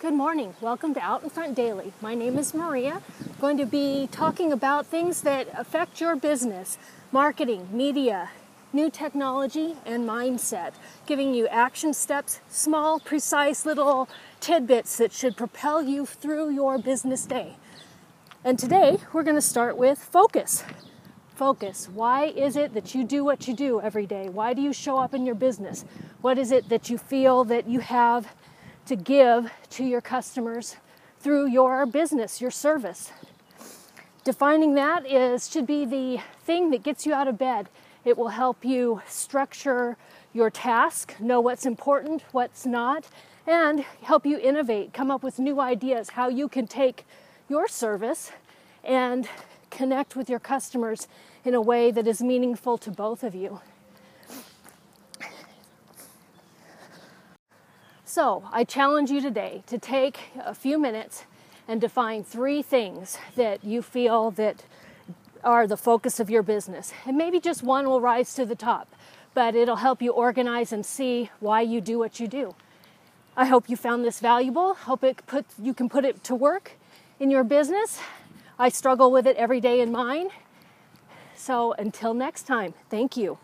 Good morning. Welcome to Out in Front Daily. My name is Maria. I'm going to be talking about things that affect your business marketing, media, new technology, and mindset, giving you action steps, small, precise little tidbits that should propel you through your business day. And today we're going to start with focus. Focus. Why is it that you do what you do every day? Why do you show up in your business? What is it that you feel that you have to give to your customers through your business, your service. Defining that is should be the thing that gets you out of bed. It will help you structure your task, know what's important, what's not, and help you innovate, come up with new ideas how you can take your service and connect with your customers in a way that is meaningful to both of you. So, I challenge you today to take a few minutes and define three things that you feel that are the focus of your business. And maybe just one will rise to the top, but it'll help you organize and see why you do what you do. I hope you found this valuable. Hope it put you can put it to work in your business. I struggle with it every day in mine. So until next time, thank you.